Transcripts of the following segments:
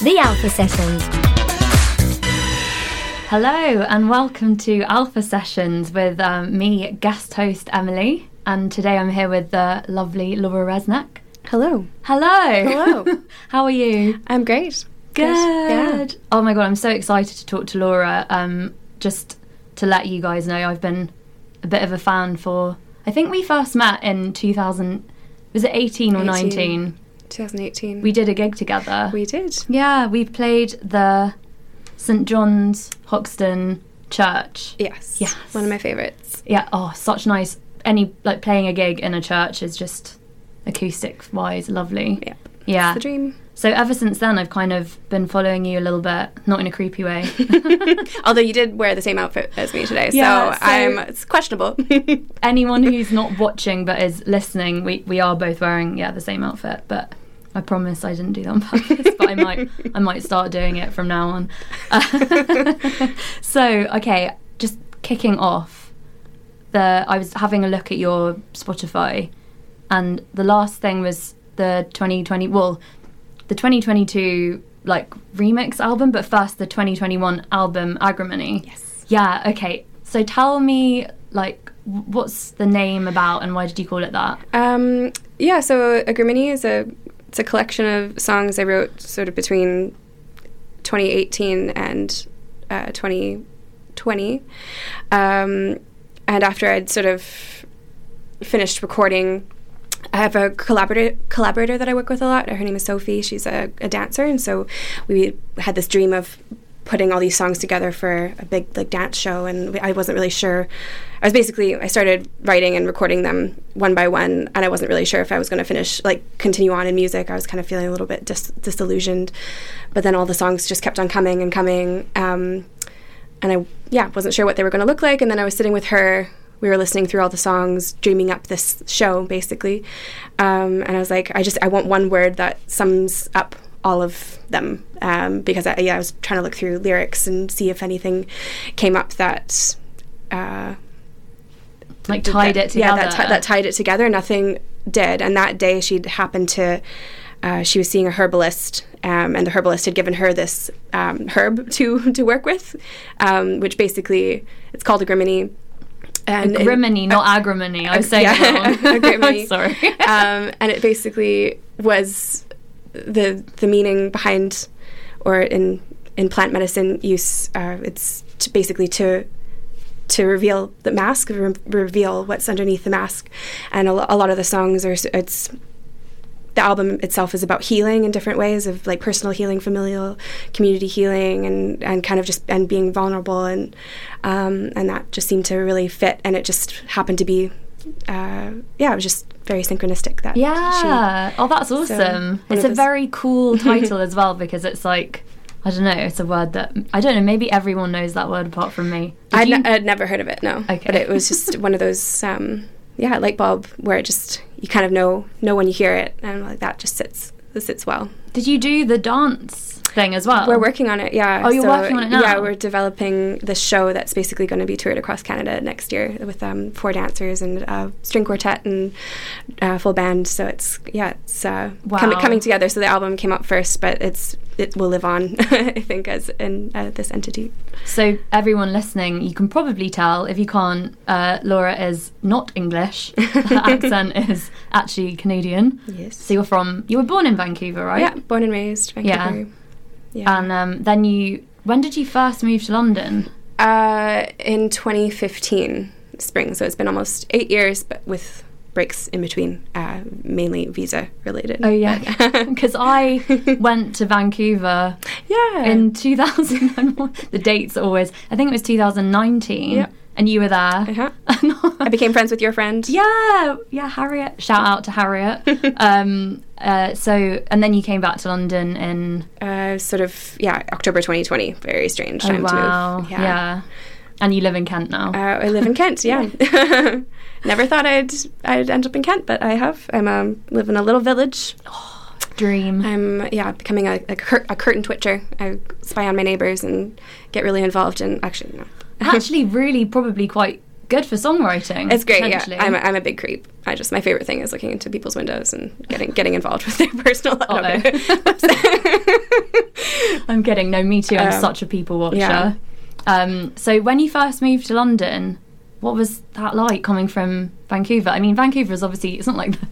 The Alpha Sessions. Hello and welcome to Alpha Sessions with um, me, guest host Emily, and today I'm here with the lovely Laura Reznek. Hello. Hello. Hello. How are you? I'm great. Good. Yeah. Oh my god, I'm so excited to talk to Laura. Um, just to let you guys know, I've been a bit of a fan for. I think we first met in 2000. Was it 18 or 18. 19? 2018. We did a gig together. we did. yeah, we played the St John's Hoxton Church. Yes. Yes. One of my favorites. Yeah. Oh, such nice. Any like playing a gig in a church is just acoustic wise lovely. Yep. Yeah. The dream. So ever since then, I've kind of been following you a little bit, not in a creepy way. Although you did wear the same outfit as me today, Yeah, so, so- I'm it's questionable. Anyone who's not watching but is listening, we, we are both wearing yeah the same outfit, but I promise I didn't do that on purpose. but I might I might start doing it from now on. so okay, just kicking off. The I was having a look at your Spotify, and the last thing was the 2020. Well, the 2022 like remix album, but first the 2021 album Agrimony. Yes. Yeah. Okay. So tell me like what's the name about and why did you call it that? um, yeah. So Agrimony is a it's a collection of songs I wrote sort of between 2018 and uh, 2020. Um, and after I'd sort of finished recording, I have a collaborator collaborator that I work with a lot. Her name is Sophie. She's a, a dancer, and so we had this dream of putting all these songs together for a big like dance show. And we- I wasn't really sure. I was basically I started writing and recording them one by one, and I wasn't really sure if I was going to finish like continue on in music. I was kind of feeling a little bit dis- disillusioned, but then all the songs just kept on coming and coming. Um, and I yeah wasn't sure what they were going to look like. And then I was sitting with her. We were listening through all the songs, dreaming up this show basically. Um, and I was like, I just I want one word that sums up all of them um, because I, yeah I was trying to look through lyrics and see if anything came up that. Uh, Like tied that- it together. Yeah, that, ti- that tied it together. Nothing did. And that day she'd happened to, uh, she was seeing a herbalist, um, and the herbalist had given her this um, herb to to work with, um, which basically it's called agrimony. And it- Agrimony, not agrimony. I was saying yeah, agrimony. Sorry. um, and it basically was the the meaning behind, or in in plant medicine use, uh, it's to basically to to reveal the mask, re- reveal what's underneath the mask, and a, lo- a lot of the songs are it's the album itself is about healing in different ways of like personal healing, familial, community healing, and and kind of just and being vulnerable and um, and that just seemed to really fit, and it just happened to be. Uh, yeah, it was just very synchronistic that Yeah. oh, that's awesome. one it's a very cool title as well because it's like I don't know. It's a word that I don't know. Maybe everyone knows that word apart from me. I'd, n- I'd never heard of it, no. Okay. But it was just one of those, um, yeah, light bulb where it just you kind of know know when you hear it, and like that just sits this sits well. Did you do the dance thing as well? We're working on it, yeah. Oh, you're working on it now? Yeah, we're developing this show that's basically going to be toured across Canada next year with um, four dancers and uh, string quartet and uh, full band. So it's yeah, it's uh, coming Wow. coming together. So the album came out first, but it's it will live on, I think, as in uh, this entity. So everyone listening, you can probably tell. If you can't, uh, Laura is not English. Her accent is actually Canadian. Yes. So you're from. You were born in Vancouver, right? Yeah, born and raised Yeah. Vancouver. Yeah. And um, then you. When did you first move to London? Uh, in 2015 spring, so it's been almost eight years, but with breaks in between, uh, mainly visa related. Oh yeah, because I went to Vancouver yeah. in 2000, the dates always. I think it was 2019. Yeah. And you were there. Uh-huh. I became friends with your friend. Yeah, yeah, Harriet. Shout out to Harriet. um, uh, so, and then you came back to London in. Uh, sort of, yeah, October 2020. Very strange Oh time wow, to move. yeah. And you live in Kent now. Uh, I live in Kent. Yeah. Never thought I'd I'd end up in Kent, but I have. I'm um, live in a little village. Dream. I'm yeah becoming a a, cur- a curtain twitcher. I spy on my neighbors and get really involved in. Actually, no. Actually, really, probably quite good for songwriting. It's great. Yeah. I'm a, I'm a big creep. I just my favorite thing is looking into people's windows and getting getting involved with their personal. okay. I'm kidding. No, me too. I'm Um, such a people watcher. yeah. Um, so when you first moved to London, what was that like coming from Vancouver? I mean, Vancouver is obviously it's not like the,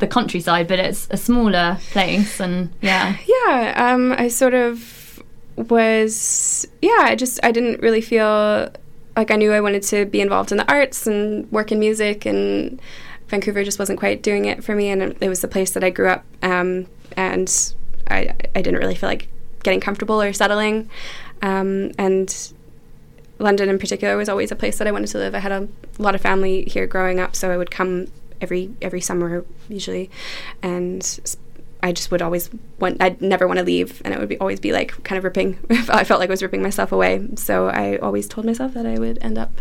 the countryside, but it's a smaller place, and yeah, Yeah, um, I sort of was. Yeah, I just I didn't really feel like I knew I wanted to be involved in the arts and work in music, and Vancouver just wasn't quite doing it for me. And it was the place that I grew up, um, and I I didn't really feel like getting comfortable or settling, um, and. London in particular was always a place that I wanted to live. I had a lot of family here growing up, so I would come every every summer usually, and I just would always want. I'd never want to leave, and it would be always be like kind of ripping. I felt like I was ripping myself away, so I always told myself that I would end up.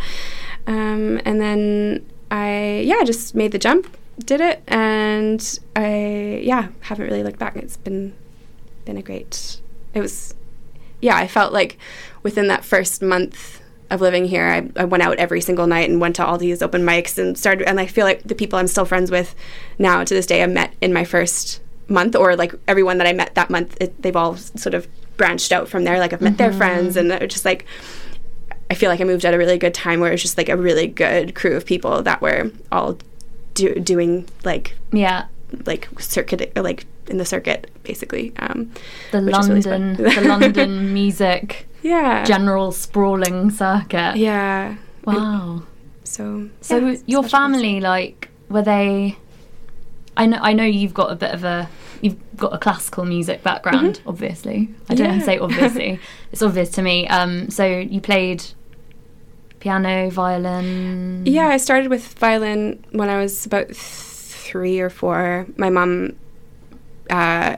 Um, and then I yeah just made the jump, did it, and I yeah haven't really looked back. It's been been a great. It was yeah, I felt like within that first month of living here, I, I went out every single night and went to all these open mics and started. And I feel like the people I'm still friends with now to this day, I met in my first month, or like everyone that I met that month, it, they've all sort of branched out from there. Like I've met their mm-hmm. friends, and it just like I feel like I moved at a really good time where it was just like a really good crew of people that were all do, doing like yeah. Like circuit like in the circuit basically. Um, The is really London, the London music yeah, general sprawling circuit. yeah. Wow. So So yeah, your family, like, were they? I know, I know you've got a bit of a, you've got a classical music background. Obviously, I don't Mm-hmm. Yeah. say obviously. it's obvious to me. Um, so you played piano, violin. Yeah, I started with violin when I was about th- three or four. My mom, uh,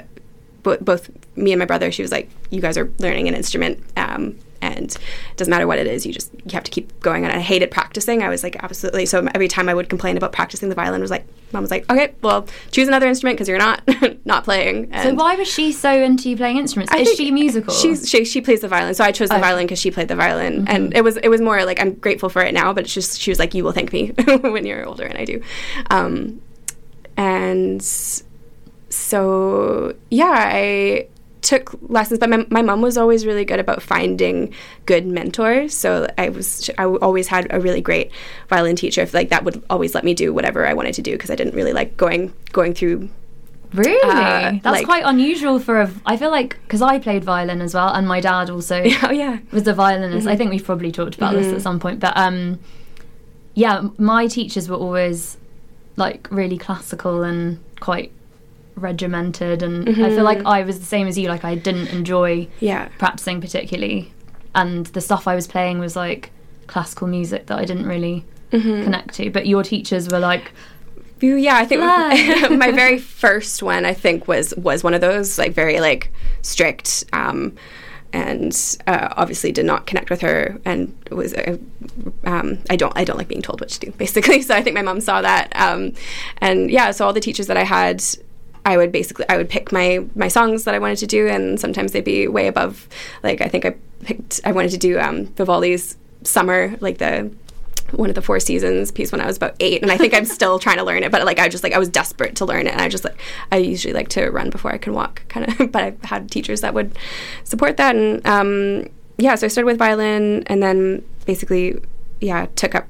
bo- both me and my brother, she was like, "You guys are learning an instrument, um, and it doesn't matter what it is. You just you have to keep going." And I hated practicing. I was like, absolutely. So every time I would complain about practicing the violin, it was like, mom was like, "Okay, well, choose another instrument because you're not not playing." So why was she so into you playing instruments? I Is she musical? She's she, she plays the violin, so I chose the Okay. violin because she played the violin, and it was it was more like I'm grateful for it now, but it's just she was like, you will thank me when you're older, and I do, um, and so yeah, I took lessons, but my my mom was always really good about finding good mentors. So I was I always had a really great violin teacher. Like that would always let me do whatever I wanted to do because I didn't really like going going through Really? Uh, That's like- quite unusual for a. I feel like because I played violin as well, and my dad also oh yeah was a violinist. Mm-hmm. I think we've probably talked about this at some point, but um, yeah, my teachers were always like really classical and quite regimented, and I feel like I was the same as you. Like I didn't enjoy yeah practicing particularly, and the stuff I was playing was like classical music that I didn't really Mm-hmm. connect to. But your teachers were like, Yeah, I think Fly. my very first one I think was was one of those like very like strict um, and uh, obviously did not connect with her and was uh, um, I don't I don't like being told what to do basically. So I think my mom saw that um, and yeah so all the teachers that I had I would basically I would pick my my songs that I wanted to do and sometimes they'd be way above like I think I picked I wanted to do um, Vivaldi's Summer like the one of the four seasons piece when I was about eight, and I think I'm still trying to learn it. But like I just like I was desperate to learn it, and I just like I usually like to run before I can walk, kind of. But I've had teachers that would support that, and um, yeah. So I started with violin, and then basically, yeah, took up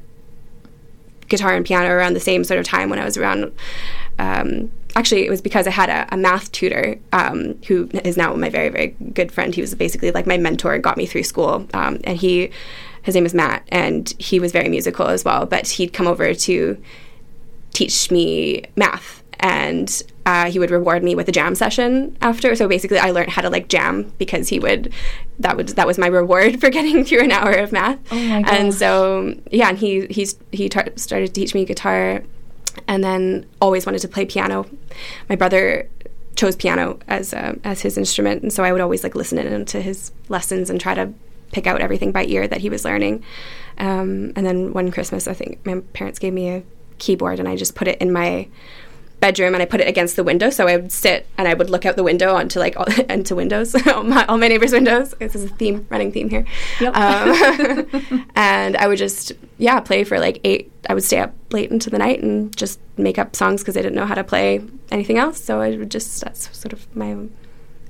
guitar and piano around the same sort of time when I was around. Um, actually, it was because I had a, a math tutor um, who is now my very, very good friend. He was basically like my mentor and got me through school. Um, and he, his name is Matt, and he was very musical as well. But he'd come over to teach me math and uh, he would reward me with a jam session after. So basically i learned how to like jam because he would that would that was my reward for getting through an hour of math. Oh my and so yeah and he he's he tar- started to teach me guitar and then always wanted to play piano. My brother chose piano as uh, as his instrument and so i would always like listen in to his lessons and try to pick out everything by ear that he was learning um, and then one christmas i think my parents gave me a keyboard and i just put it in my bedroom and I put it against the window. So I would sit and I would look out the window onto like all, into windows, all my, all my neighbors' windows. This is a theme, running theme here. Yep. Um, and I would just yeah play for like eight. I would stay up late into the night and just make up songs because I didn't know how to play anything else. So I would just that's sort of my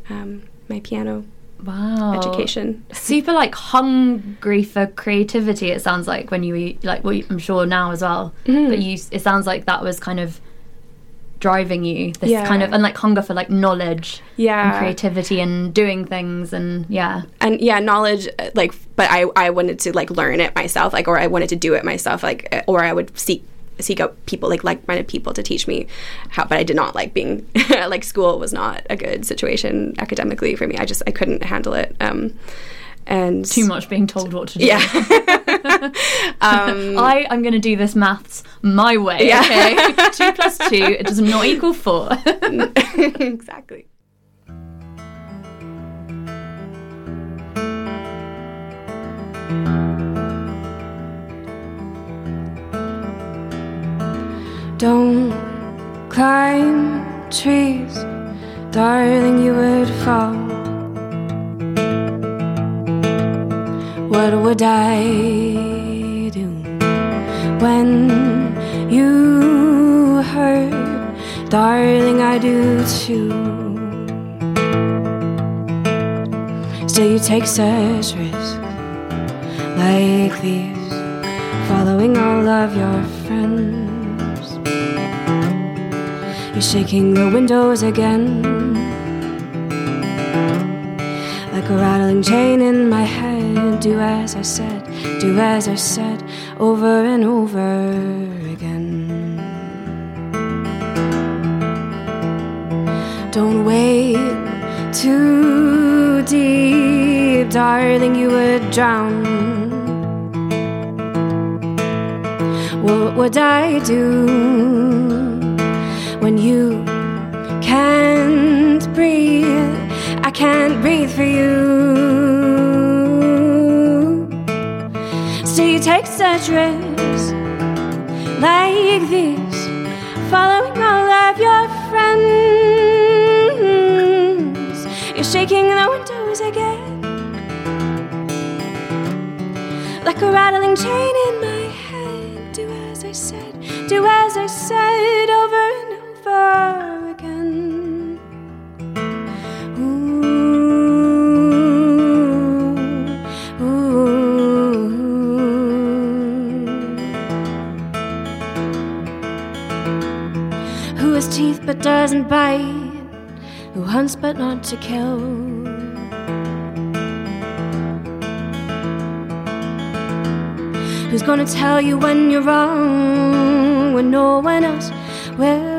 um, my piano wow education. super like hungry for creativity it sounds like when you eat like well i'm sure now as well Mm-hmm. but you it sounds like that was kind of driving you this Yeah. kind of and like hunger for like knowledge Yeah. and creativity and doing things and yeah and yeah knowledge uh, like but i i wanted to like learn it myself like or i wanted to do it myself like or i would seek seek out people like like-minded people to teach me how but i did not like being like school was not a good situation academically for me i just i couldn't handle it um and too much being told what to do yeah um I am going to do this maths my way. Yeah. Okay, two plus two it does not equal four. exactly Don't climb trees, darling, you would fall. What would I do when you hurt? Darling, I do too. Still, you take such risks like these, following all of your friends. You're shaking the windows again, like a rattling chain in my head. Do as I said, do as I said, over and over again. Don't wade too deep, darling, you would drown. What would I do can't breathe? I can't breathe for you. Still, you take such risks like these, following all of your friends. You're shaking the windows again, like a rattling chain in my head. Do as I said, do as bite? Who hunts but not to kill? Who's gonna tell you when you're wrong when no one else will?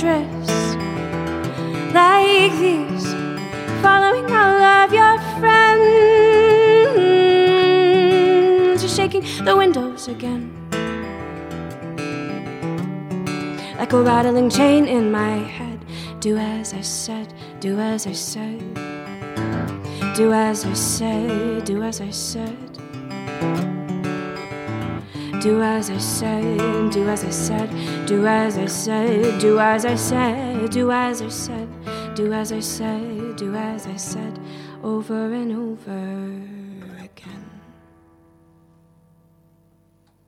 Take like these, following all of your friends. You're shaking the windows again. Like a rattling chain in my head. Do as I said, do as I said. Do as I said, do as I said. Do as I said, do as I said, do as I said, do as I said, do as I said, do as I said, do as I said, over and over again.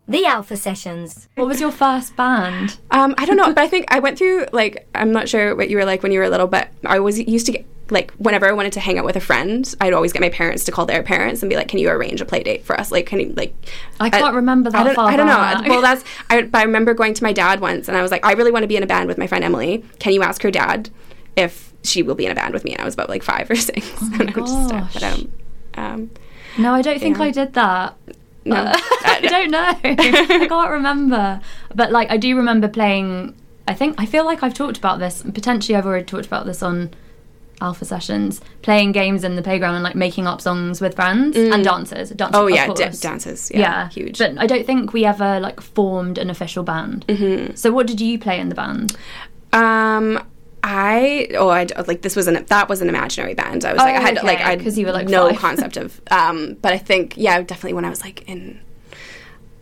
The Alpha Sessions. what was your first band? Um, I don't know, but I think I went through like I'm not sure what you were like when you were little, but I was used to get like whenever I wanted to hang out with a friend, I'd always get my parents to call their parents and be like, "Can you arrange a play date for us? Like, can you like?" I can't remember that I don't, far I don't know. back. Well, that's. I, but I remember going to my dad once, and I was like, "I really want to be in a band with my friend Emily. Can you ask her dad if she will be in a band with me?" And I was about like five or six. and I was just, uh, gosh. but, um, um, No, I don't think. I did that. no, Uh, I don't know. I can't remember. But like I do remember playing I think I feel like I've talked about this potentially I've already talked about this on alpha sessions playing games in the playground and like making up songs with friends and dancers dancers Oh yeah, da- course. dances. Yeah, yeah, huge. but I don't think we ever like formed an official band. Mm-hmm. So what did you play in the band? Um, I oh I like this was an that was an imaginary band. I was like I had okay, like I you were, like, no five. concept of um but I think yeah definitely when I was like in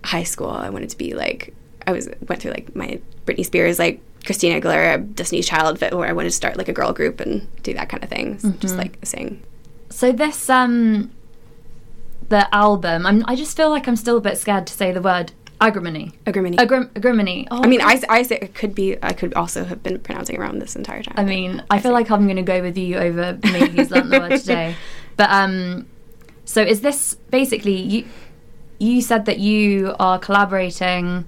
high school I wanted to be like I was went through like my Britney Spears like Christina Aguilera Destiny's Child fit where I wanted to start like a girl group and do that kind of thing Mm-hmm. just like sing. So this um the album, I'm I just feel like I'm still a bit scared to say the word agrimony. Agrimony. Agrim- agrimony. Oh, I mean I, I say it could be I could also have been pronouncing it wrong this entire time. I mean, I feel like I'm going to go with you over me who's learned the word today. But um, so is this basically you? You said that you are collaborating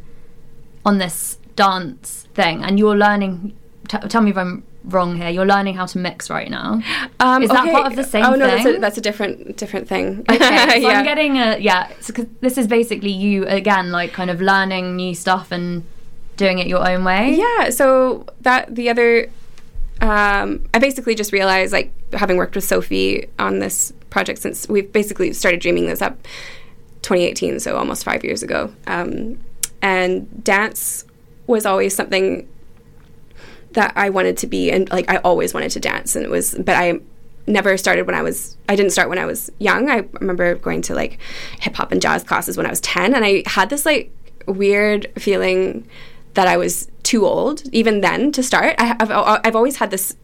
on this dance thing, and you're learning. T- tell me if I'm wrong here. You're learning how to mix right now. Um, Is that part of the same Oh no, that's a, that's a different different thing. Okay, so yeah. I'm getting a yeah. So this is basically you again, like kind of learning new stuff and doing it your own way. Yeah, so that the other um, I basically just realized like having worked with Sophie on this project since we've basically started dreaming this up 2018, so almost 5 years ago. Um, and dance was always something that I wanted to be and like I always wanted to dance and it was but I never started when I was I didn't start when I was young. I remember going to like hip hop and jazz classes when I was 10 and I had this like weird feeling that I was too old even then to start. I, I've I've always had this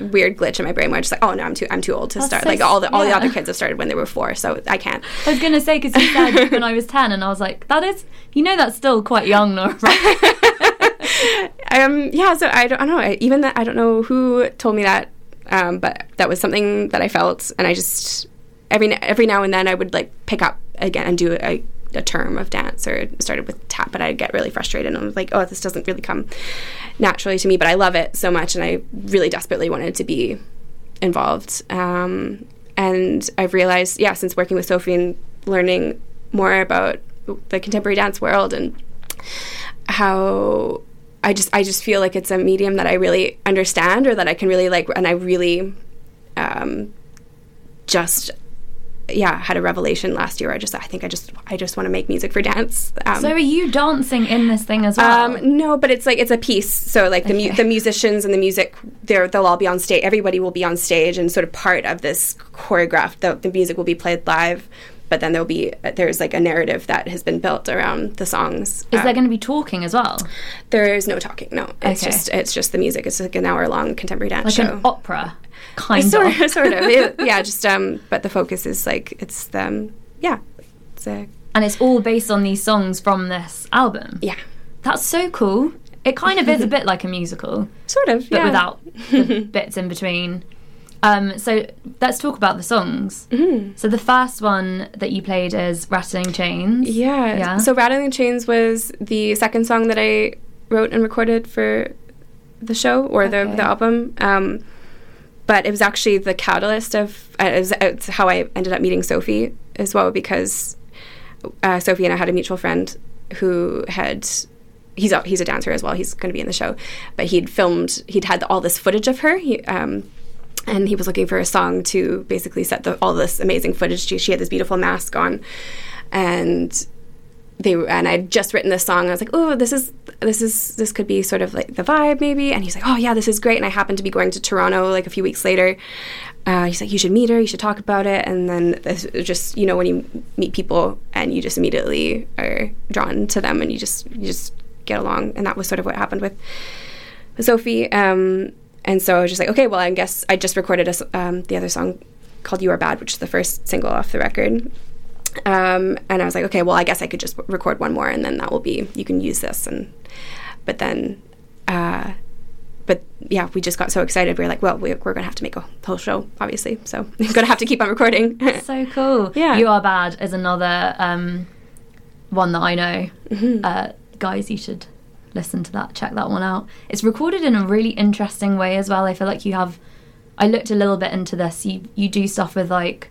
weird glitch in my brain where I'm just like, oh no, I'm too I'm too old to That's start. so like all the all the other kids have started when they were four, so I can't. I was gonna say because you said when I was ten, and I was like, that is, you know, that's still quite young, Nora. um, yeah, so I don't, I don't know. I, even that, I don't know who told me that, um, but that was something that I felt, and I just every every now and then I would like pick up again and do a, a term of dance, or started with tap, but I'd get really frustrated, and I was like, oh, this doesn't really come naturally to me, but I love it so much, and I really desperately wanted to be involved. Um, and I've realized, yeah, since working with Sophie and learning more about the contemporary dance world and how I just I just feel like it's a medium that I really understand or that I can really like and I really um, just yeah had a revelation last year. I just I think I just I just want to make music for dance. Um, so are you dancing in this thing as well? um, no, but it's like it's a piece. So like the mu- the musicians and the music, they're they'll all be on stage. Everybody will be on stage and sort of part of this choreographed. The, the music will be played live, but then there'll be there's like a narrative that has been built around the songs. is Um, there going to be talking as well, There's no talking. No, it's Okay. just it's just the music. It's like an hour long contemporary dance like show. an opera, kind sort of? of, sort of. It- yeah, just um. But the focus is like it's um, yeah, it's a And it's all based on these songs from this album. yeah, That's so cool. It kind of is a bit like a musical, sort of. but yeah. without the bits in between. Um, so let's talk about the songs. Mm-hmm. So the first one that you played is "Rattling Chains." Yeah. Yeah. So Rattling Chains was the second song that I wrote and recorded for the show or the, the album. Um, but it was actually the catalyst of uh, it how I ended up meeting Sophie as well because uh, Sophie and I had a mutual friend who had he's a, he's a dancer as well. He's going to be in the show, but he'd filmed he'd had all this footage of her. He, um, and he was looking for a song to basically set the, all this amazing footage. She, she had this beautiful mask on, and they and I'd just written this song. And I was like, oh, this is this is this could be sort of like the vibe maybe. And he's like, oh yeah, this is great. And I happened to be going to Toronto like a few weeks later. Uh, he's like, you should meet her. You should talk about it. And then just you know when you meet people and you just immediately are drawn to them and you just you just get along. And that was sort of what happened with Sophie. Um, and so I was just like, okay, well, I guess I just recorded a um, the other song called "You Are Bad," which is the first single off the record. Um, and I was like, okay, well, I guess I could just record one more, and then that will be you can use this. And but then, uh, but yeah, we just got so excited. We were like, well, we, we're gonna have to make a whole show, obviously. So we're gonna have to keep on recording. So cool. Yeah. You Are Bad is another um, one that I know. Mm-hmm. Uh, guys, you should listen to that, check that one out. It's recorded in a really interesting way as well. I feel like you have. I looked a little bit into this. You you do stuff with like.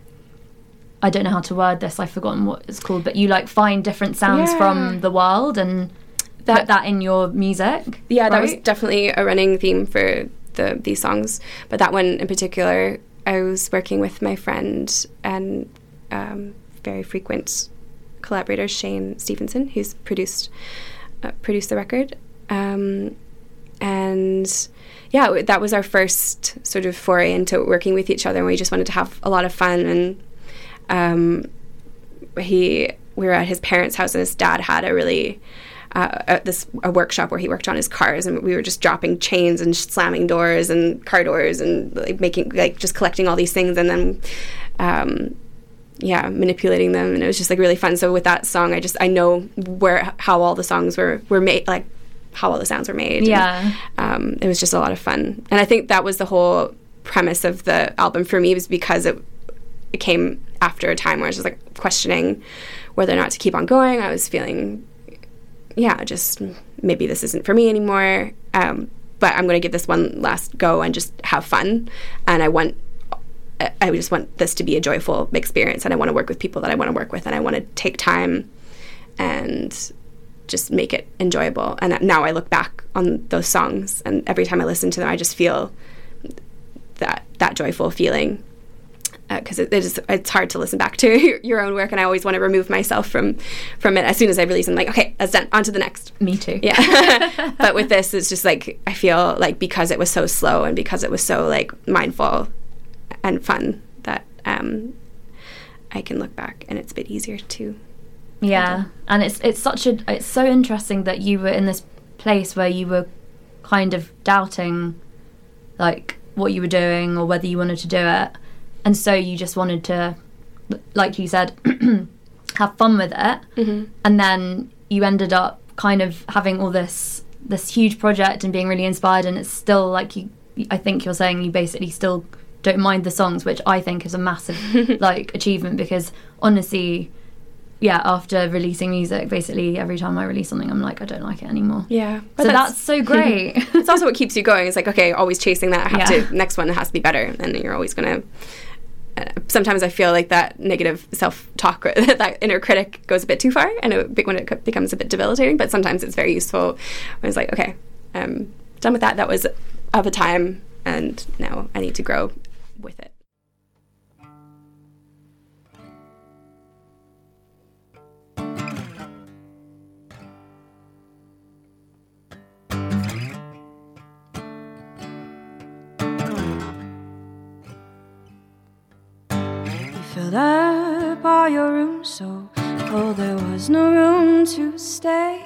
I don't know how to word this. I've forgotten what it's called, but you like find different sounds Yeah. from the world and put That- that in your music. Yeah, that was definitely a running theme for the these songs. But that one in particular, I was working with my friend and um, very frequent collaborator Shane Stevenson, who's produced uh, produced the record. Um, and yeah, that was our first sort of foray into working with each other, and we just wanted to have a lot of fun. And um, he, we were at his parents' house, and his dad had a really uh, a, this a workshop where he worked on his cars, and we were just dropping chains and slamming doors and car doors and like making like just collecting all these things, and then. Um, yeah, manipulating them, and it was just like really fun. So with that song, I just I know where how all the songs were were made, like how all the sounds were made. Yeah. And, um, it was just a lot of fun, and I think that was the whole premise of the album for me was because it it came after a time where I was just like questioning whether or not to keep on going. I was feeling, yeah, just maybe this isn't for me anymore. Um, but I'm going to give this one last go and just have fun. And I want, I just want this to be a joyful experience. And I want to work with people that I want to work with. And I want to take time and just make it enjoyable. And now I look back on those songs, and every time I listen to them, I just feel that that joyful feeling because uh, it, it is, it's hard to listen back to your own work, and I always want to remove myself from from it as soon as I release. I'm like, okay, that's done. On to the next. Me too. Yeah. but with this, it's just like I feel like because it was so slow and because it was so like mindful and fun that um, I can look back and it's a bit easier to. Yeah, and it's it's such a it's so interesting that you were in this place where you were kind of doubting, like what you were doing or whether you wanted to do it and so you just wanted to like you said have fun with it. Mm-hmm. and then you ended up kind of having all this this huge project and being really inspired. And it's still like you i think you're saying you basically still don't mind the songs which i think is a massive like achievement because honestly yeah after releasing music basically every time i release something i'm like i don't like it anymore. Yeah. So that's, that's so great. It's also what keeps you going. It's like okay always chasing that. I have yeah. to next one has to be better. And you're always gonna sometimes I feel like that negative self talk, that inner critic goes a bit too far, and it, when it becomes a bit debilitating. But sometimes it's very useful. When it's like, okay, I'm done with that. That was of a time, and now I need to grow with it. Filled up all your rooms so full there was no room to stay.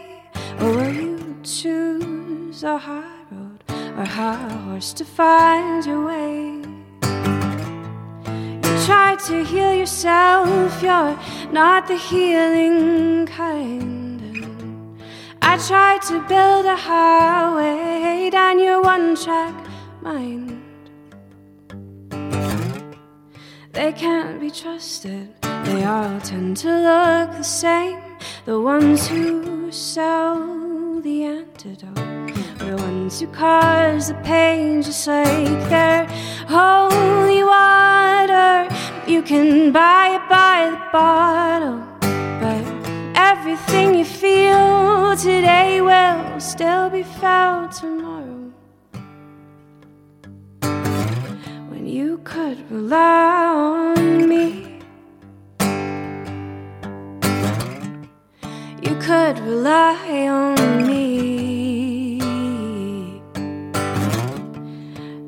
Or will you choose a high road or high horse to find your way? You try to heal yourself, you're not the healing kind. And I tried to build a highway down your one track mind. They can't be trusted, they all tend to look the same. The ones who sell the antidote the ones who cause the pain, just like their holy water. You can buy it by the bottle, but everything you feel today will still be felt tomorrow. You could rely on me. You could rely on me.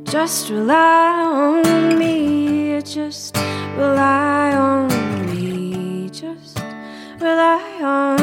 Just rely on me. Just rely on me. Just rely on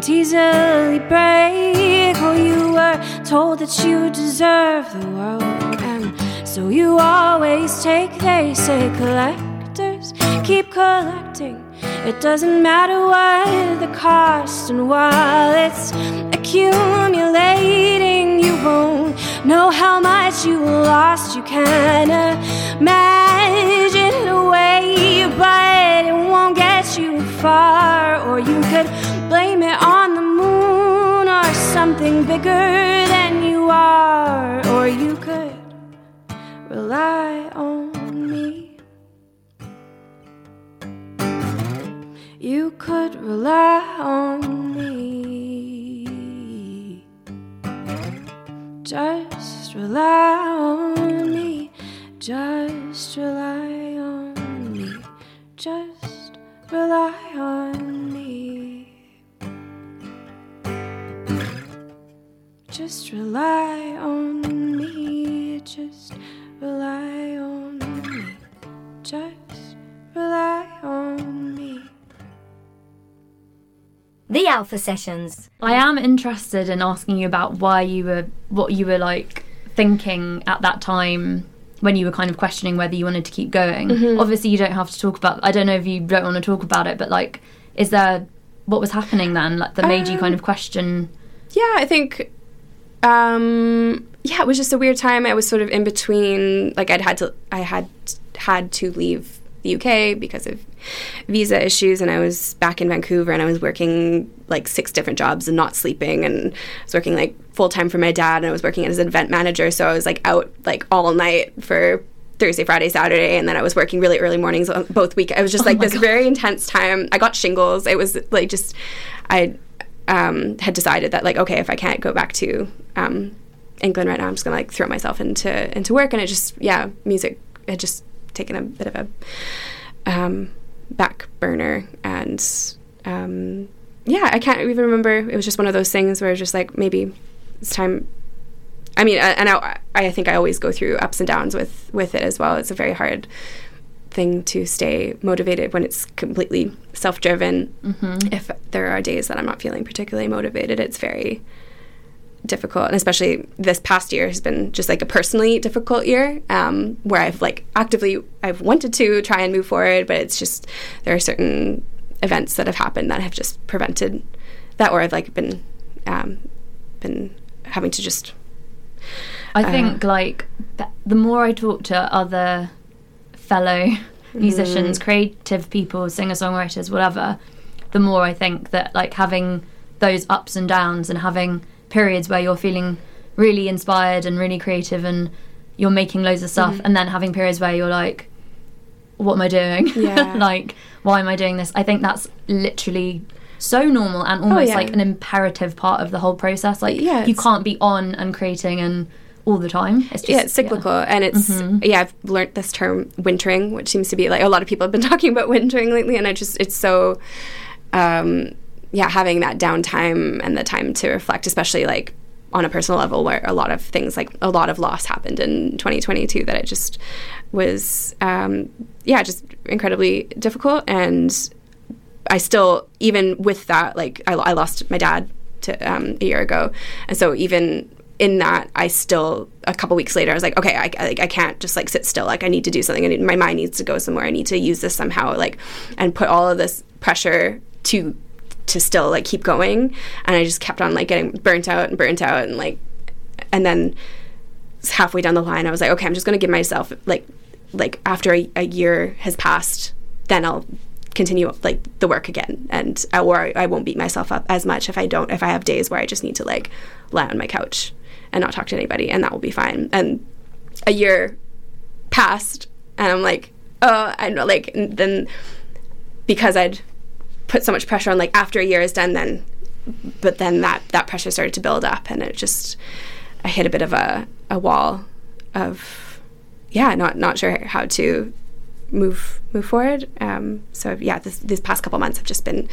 don't easily break. Oh, you were told that you deserve the world, and so you always take. They say collectors keep collecting. It doesn't matter what the cost, and while it's accumulating, you won't know how much you lost. You can't imagine away, but it won't get you far, or you could blame it on the moon or something bigger than you are, or you could rely on me. You could rely on me. Just rely on me. Just rely on me. Just rely Just rely on me. Just rely on me. Just rely on me. The Alpha Sessions. I am interested in asking you about why you were, what you were like thinking at that time when you were kind of questioning whether you wanted to keep going. Mm-hmm. Obviously, you don't have to talk about. I don't know if you don't want to talk about it, but like, is there what was happening then, like that made you kind of um, question? Yeah, I think um yeah, it was just a weird time. I was sort of in between like I'd had to I had had to leave the UK because of visa issues and I was back in Vancouver and I was working like six different jobs and not sleeping and I was working like full time for my dad and I was working as an event manager so I was like out like all night for Thursday, Friday, Saturday, and then I was working really early mornings both week. I was just like this very intense time. I got shingles. It was like just I um, had decided that like okay, if I can't go back to um, England right now, I'm just gonna like throw myself into into work. And it just yeah, music had just taken a bit of a um, back burner, and um, yeah, I can't even remember. It was just one of those things where it's just like maybe it's time. I mean, and I, I think I always go through ups and downs with with it as well. It's a very hard thing to stay motivated when it's completely self-driven. If there are days that I'm not feeling particularly motivated, it's very difficult and especially this past year has been just like a personally difficult year um, where i've like actively i've wanted to try and move forward but it's just there are certain events that have happened that have just prevented that or i've like been um, been having to just I think like the more I talk to other fellow hmm. musicians, creative people, singer songwriters, whatever, the more I think that like having those ups and downs and having periods where you're feeling really inspired and really creative and you're making loads of stuff, hmm. and then having periods where you're like, what am I doing? Yeah. like, why am I doing this? I think that's literally so normal and oh, almost yeah. like an imperative part of the whole process. Like, Yeah, you can't be on and creating and all the time. It's just, yeah, it's cyclical, and it's yeah. I've learned this term wintering, which seems to be like a lot of people have been talking about wintering lately, and I just it's so um, yeah, having that downtime and the time to reflect, especially like on a personal level, where a lot of things like a lot of loss happened in 2022, that it just was um, yeah, just incredibly difficult, and I still even with that like I, I lost my dad to um, a year ago, and so even in that I still a couple weeks later I was like okay I, I, I can't just like sit still. Like I need to do something. I need, my mind needs to go somewhere. I need to use this somehow like and put all of this pressure to to still like keep going. And I just kept on like getting burnt out and burnt out and like and then halfway down the line I was like okay I'm just to give myself like like after a, a year has passed then I'll continue like the work again. And or I won't beat myself up as much if I don't if I have days where I just need to like lie on my couch and not talk to anybody and that will be fine. And a year passed and I'm like oh I know like then because I'd put so much pressure on like after a year is done then but then that that pressure started to build up and it just I hit a bit of a, a wall of yeah not not sure how to move move forward. Um, so yeah this these past couple months have just been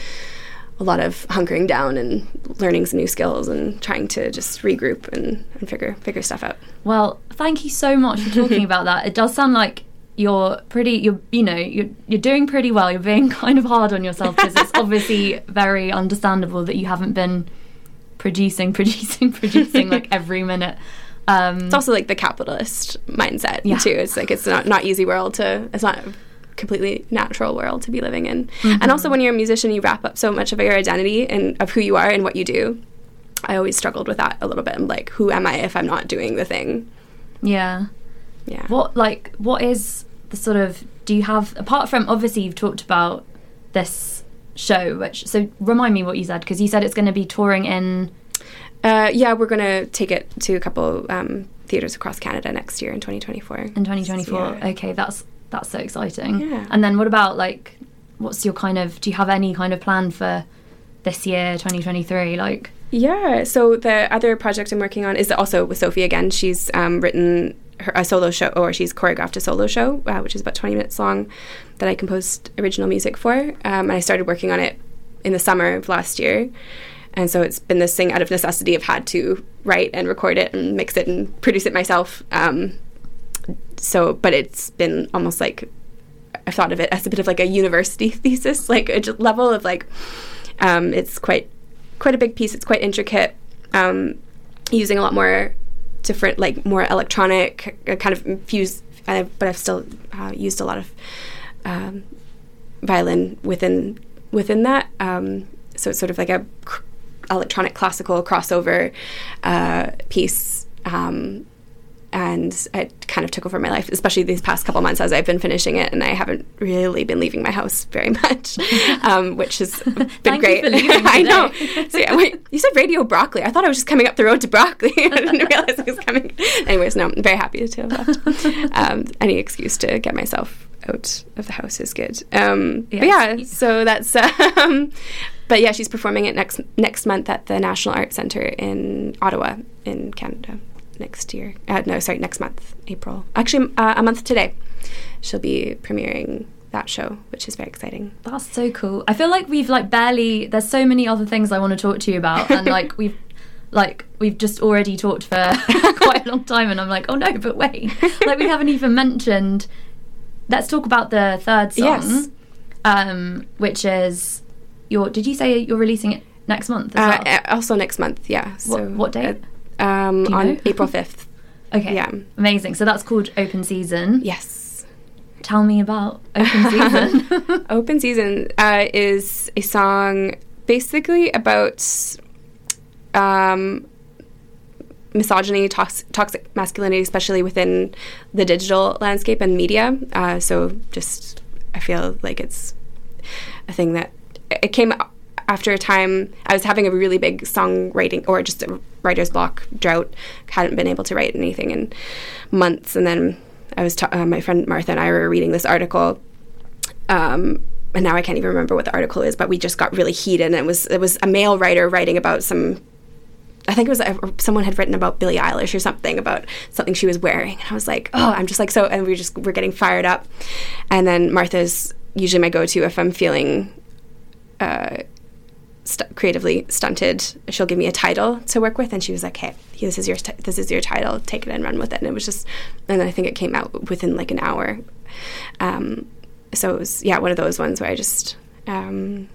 a lot of hunkering down and learning some new skills and trying to just regroup and, and figure figure stuff out Well, thank you so much for talking about that. It does sound like you're pretty you're you know you're you're doing pretty well you're being kind of hard on yourself because it's obviously very understandable that you haven't been producing producing producing like every minute um it's also like the capitalist mindset Yeah. too it's like it's not not easy world to it's not completely natural world to be living in. And also when you're a musician you wrap up so much of your identity and of who you are and what you do. I always struggled with that a little bit i'm like who am i if i'm not doing the thing? Yeah. Yeah. What like what is the sort of do you have apart from obviously you've talked about this show which so remind me what you said because you said it's going to be touring in Uh, yeah, we're gonna take it to a couple um, theaters across Canada next year in 2024. in 2024 Yeah. okay that's that's so exciting Yeah. and then what about like what's your kind of? Do you have any kind of plan for this year, 2023? Like, Yeah. So the other project I'm working on is also with Sophie again. She's um, written her, a solo show, or she's choreographed a solo show, uh, which is about 20 minutes long, that I composed original music for. Um, and I started working on it in the summer of last year. And so it's been this thing out of necessity. I've had to write and record it and mix it and produce it myself. Um, so, but it's been almost like I've thought of it as a bit of like a university thesis, like a level of like um, it's quite quite a big piece. It's quite intricate, um, using a lot more different, like more electronic uh, kind of infused. Uh, but I've still uh, used a lot of um, violin within within that. Um, so it's sort of like a cr- electronic classical crossover uh, piece. Um, and it kind of took over my life, especially these past couple months as I've been finishing it, and I haven't really been leaving my house very much, um, which has been great. I know. So yeah, wait, you said Radio Brockley. I thought I was just coming up the road to Brockley. I didn't realize I was coming. Anyways, no, I'm very happy to have left. Um, any excuse to get myself out of the house is good. Um, But yeah, so that's. Um, but yeah, she's performing it next next month at the National Arts Centre in Ottawa, in Canada. Next year, uh, no, sorry, next month, April. Actually, uh, a month today, she'll be premiering that show, which is very exciting. That's so cool. I feel like we've like barely. There's so many other things I want to talk to you about, and like we've like we've just already talked for quite a long time, and I'm like, oh no, but wait, like we haven't even mentioned. Let's talk about the third song, Yes. um, which is your. Did you say you're releasing it next month? As Uh, well? uh, also next month, yeah. So what date? uh, um, on know? April fifth. okay, yeah. amazing. So that's called Open Season. Yes. Tell me about Open Season. Open Season uh, is a song basically about um, misogyny, tox- toxic masculinity, especially within the digital landscape and media. Uh, so just, I feel like it's a thing that it came after a time I was having a really big songwriting or just a writer's block drought. Hadn't been able to write anything in months, and then I was ta- uh, my friend Martha and I were reading this article. Um, and now I can't even remember what the article is, but we just got really heated. And it was it was a male writer writing about some I think it was uh, someone had written about Billie Eilish or something about something she was wearing. And I was like, oh, I'm just like so, and we are just we're getting fired up. And then Martha's usually my go-to if I'm feeling uh, st- creatively stunted. She'll give me a title to work with, and she was like, hey, this is your t- this is your title. Take it and run with it. And it was just, and I think it came out within like an hour. Um, so it was yeah one of those ones where I just. Um,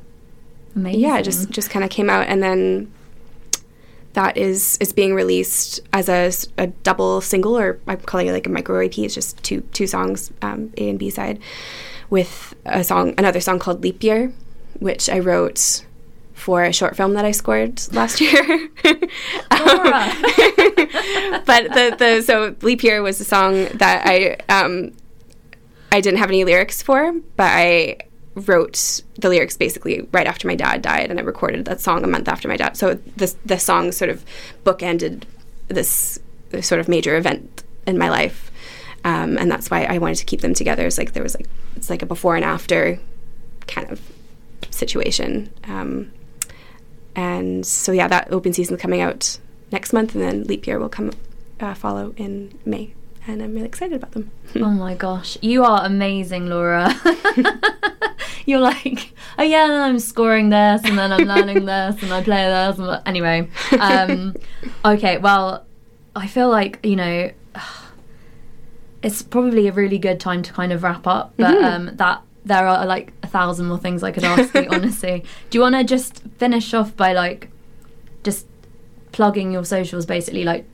yeah, it just just kind of came out, and then that is is being released as a, a, double single, or I'm calling it like a micro EP. It's just two two songs, um, A and B side, with a song, another song called Leap Year, which I wrote for a short film that I scored last year. Laura. but the the so Leap Year was a song that I um I didn't have any lyrics for, but I wrote the lyrics basically right after my dad died, and I recorded that song a month after my dad. So this the song sort of bookended this, this sort of major event in my life, um, and that's why I wanted to keep them together. It's like there was like it's like a before and after kind of situation. Um, and so yeah, that open season coming out next month, and then Leap Year will come uh, follow in May, and I'm really excited about them. Oh my gosh, you are amazing, Laura. You're like, oh yeah, and I'm scoring this, and then I'm learning this, and I play this. And anyway, um, okay. Well, I feel like you know, it's probably a really good time to kind of wrap up. But Mhm. um, that there are like a thousand more things I could ask you. honestly, do you want to just finish off by like just plugging your socials, basically, like?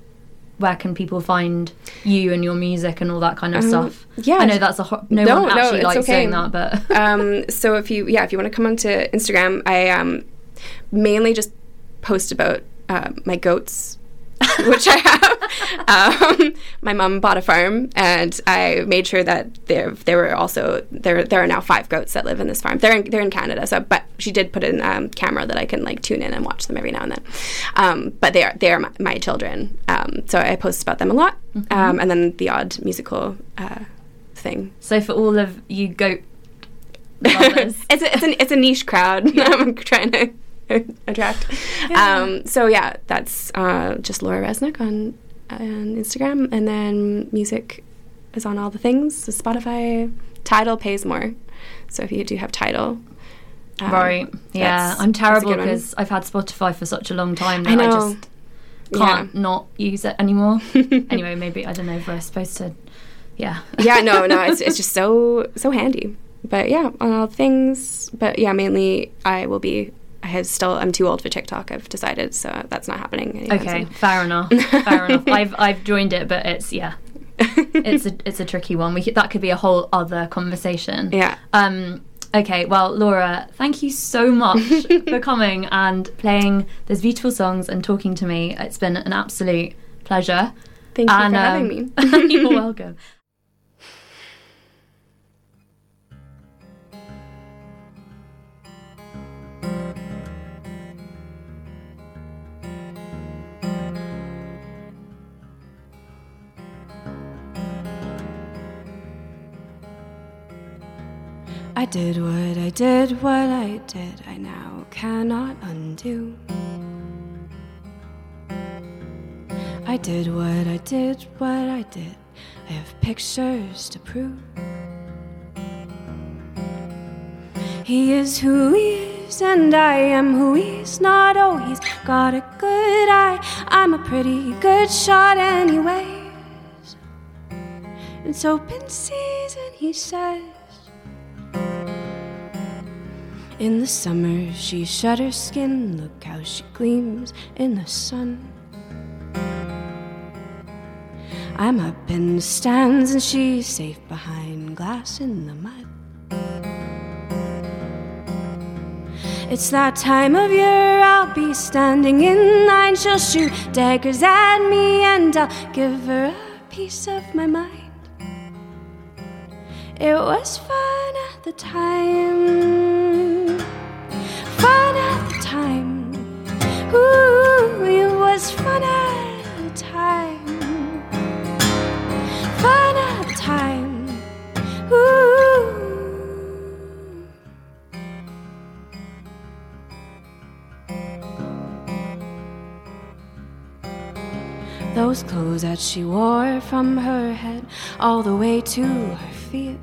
Where can people find you and your music and all that kind of Um, stuff? yeah. I know that's a ho- no, No, one no, actually it's likes okay. saying that, but um, so if you yeah if you want to come onto Instagram, I um, mainly just post about uh, my goats, which I have. Um, my mom bought a farm, and I made sure that there there were also there there are now five goats that live in this farm. They're in, they're in Canada, so but she did put in um, camera that I can like tune in and watch them every now and then. Um, but they are they are my, my children, um, so I post about them a lot, um, and then the odd musical uh, thing. so for all of you goat it's a, it's a it's a niche crowd. I'm trying to attract. Um, so yeah, that's uh, just Laura Reznek on on Instagram, and then music is on all the things. So Spotify, Tidal pays more. So if you do have Tidal. um, right. Yeah. I'm terrible because I've had Spotify for such a long time that I, know. just can't Yeah. not use it anymore. anyway, maybe I don't know if we're supposed to. Yeah. yeah, no, no, it's it's just so so handy. But yeah, on all things. But yeah, mainly I will be. I have still. I'm too old for TikTok. I've decided, so that's not happening. Okay, soon. fair enough. Fair enough. I've I've joined it, but it's yeah, it's a it's a tricky one. We could, that could be a whole other conversation. Yeah. Um. Okay. Well, Laura, thank you so much for coming and playing those beautiful songs and talking to me. It's been an absolute pleasure. Thank you And, for having um, me. you're welcome. I did what I did, what I did, I now cannot undo. I did what I did, what I did, I have pictures to prove. He is who he is, and I am who he's not. Oh, he's got a good eye, I'm a pretty good shot, anyways. It's open season, he says. In the summer, she shed her skin. Look how she gleams in the sun. I'm up in the stands, and she's safe behind glass in the mud. It's that time of year I'll be standing in line. She'll shoot daggers at me, and I'll give her a piece of my mind. It was fun at the time. Was fun at the time. Fun at the time. Ooh. Those clothes that she wore from her head all the way to her feet.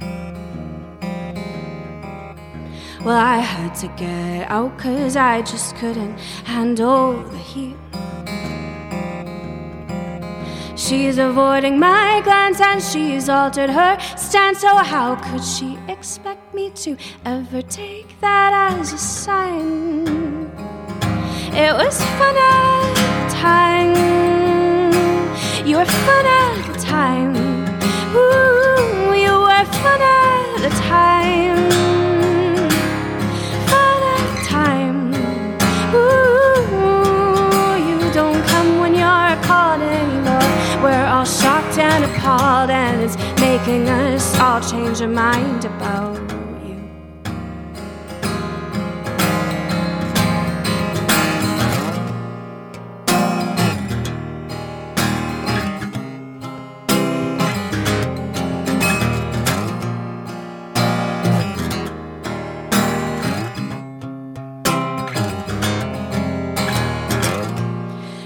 Well, I had to get out cause I just couldn't handle the heat. She's avoiding my glance and she's altered her stance. So, how could she expect me to ever take that as a sign? It was fun at the time. You were fun at the time. Ooh, you were fun at the time. Shocked and it's making us all change our mind about you.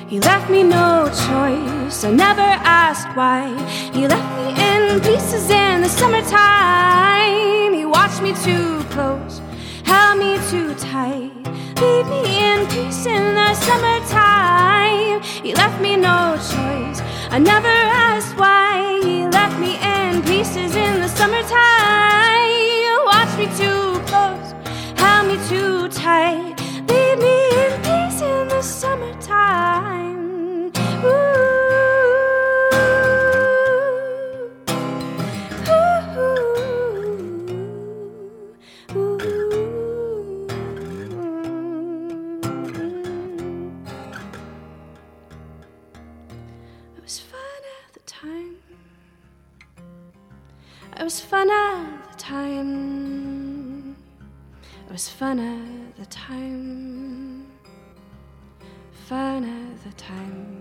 He left me no choice. I never asked why. He left me in pieces in the summertime. He watched me too close, held me too tight. Leave me in peace in the summertime. He left me no choice. I never asked why. He left me in pieces in the summertime. Watch me too close, held me too tight. It was fun at the time. Fun at the time.